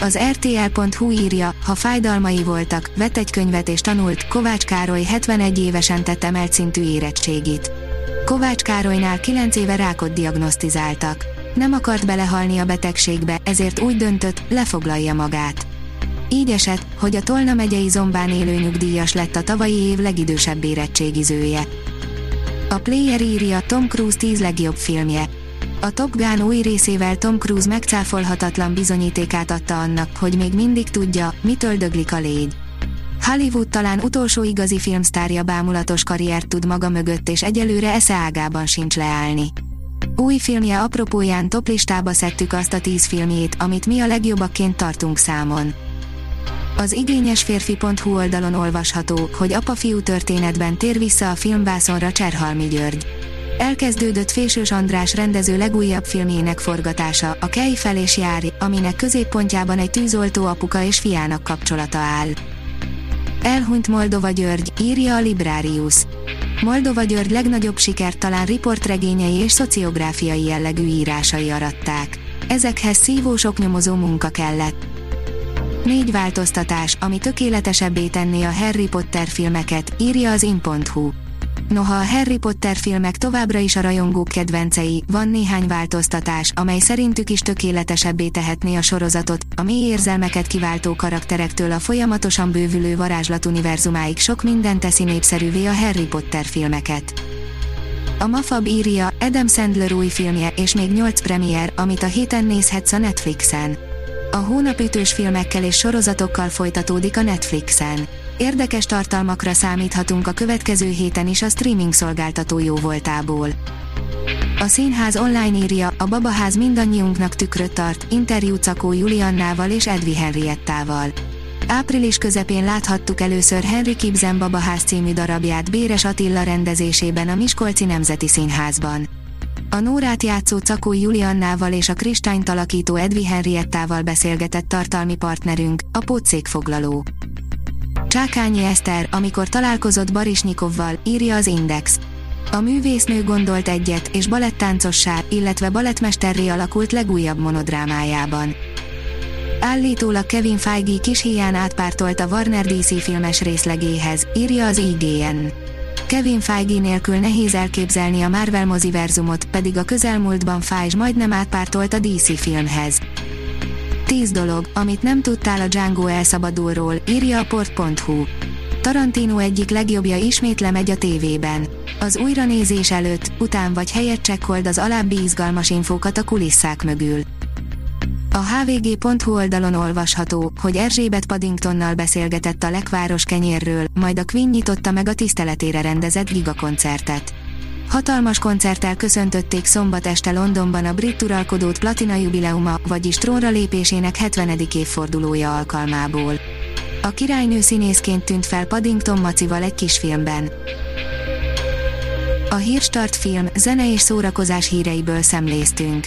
Az RTL.hu írja, ha fájdalmai voltak, vett egy könyvet és tanult, Kovács Károly 71 évesen tett emelt szintű érettségit. Kovács Károlynál 9 éve rákot diagnosztizáltak. Nem akart belehalni a betegségbe, ezért úgy döntött, lefoglalja magát. Így esett, hogy a Tolna megyei Zombán élő nyugdíjas lett a tavalyi év legidősebb érettségizője. A Player írja Tom Cruise 10 legjobb filmje. A Top Gun új részével Tom Cruise megcáfolhatatlan bizonyítékát adta annak, hogy még mindig tudja, mitől döglik a légy. Hollywood talán utolsó igazi filmsztárja bámulatos karriert tud maga mögött és egyelőre esze ágában sincs leállni. Új filmje apropóján toplistába szedtük azt a tíz filmjét, amit mi a legjobbakként tartunk számon. Az igényesférfi.hu oldalon olvasható, hogy apa-fiú történetben tér vissza a filmvászonra Cserhalmi György. Elkezdődött Fésős András rendező legújabb filmjének forgatása, a Kej fel és jár, aminek középpontjában egy tűzoltó apuka és fiának kapcsolata áll. Elhunyt Moldova György, írja a Librarius. Moldova György legnagyobb sikert talán riportregényei és szociográfiai jellegű írásai aratták. Ezekhez szívós oknyomozó munka kellett. Négy változtatás, ami tökéletesebbé tenné a Harry Potter filmeket, írja az in.hu. Noha a Harry Potter filmek továbbra is a rajongók kedvencei, van néhány változtatás, amely szerintük is tökéletesebbé tehetné a sorozatot, a mély érzelmeket kiváltó karakterektől a folyamatosan bővülő varázslat univerzumáig sok minden teszi népszerűvé a Harry Potter filmeket. A Mafab írja, Adam Sandler új filmje és még 8 premier, amit a héten nézhetsz a Netflixen. A hónapütős filmekkel és sorozatokkal folytatódik a Netflixen. Érdekes tartalmakra számíthatunk a következő héten is a streaming szolgáltató jó voltából. A színház online írja, a babaház mindannyiunknak tükröt tart, interjú Cakó Juliannával és Edvi Henriettával. Április közepén láthattuk először Henry Kibzen Babaház című darabját Béres Attila rendezésében a Miskolci Nemzeti Színházban. A Nórát játszó Cakó Juliannával és a Kristányt alakító Edvi Henriettával beszélgetett tartalmi partnerünk, a Pótszékfoglaló. Csákányi Eszter, amikor találkozott Barisnyikovval, írja az Index. A művésznő gondolt egyet, és balettáncossá, illetve balettmesterré alakult legújabb monodrámájában. Állítólag Kevin Feige kis híján átpártolt a Warner DC filmes részlegéhez, írja az IGN. Kevin Feige nélkül nehéz elképzelni a Marvel moziverzumot, pedig a közelmúltban Feige majdnem átpártolt a DC filmhez. 10 dolog, amit nem tudtál a Django elszabadulról, írja a port.hu. Tarantino egyik legjobbja ismét lemegy a tévében. Az újranézés előtt, után vagy helyett csekkold az alábbi izgalmas infókat a kulisszák mögül. A hvg.hu oldalon olvasható, hogy Erzsébet Paddingtonnal beszélgetett a lekváros kenyérről, majd a Queen nyitotta meg a tiszteletére rendezett gigakoncertet. Hatalmas koncerttel köszöntötték szombat este Londonban a brit uralkodót platina jubileuma, vagyis trónra lépésének 70. évfordulója alkalmából. A királynő színészként tűnt fel Paddington Macival egy kisfilmben. A Hírstart film, zene és szórakozás híreiből szemléztünk.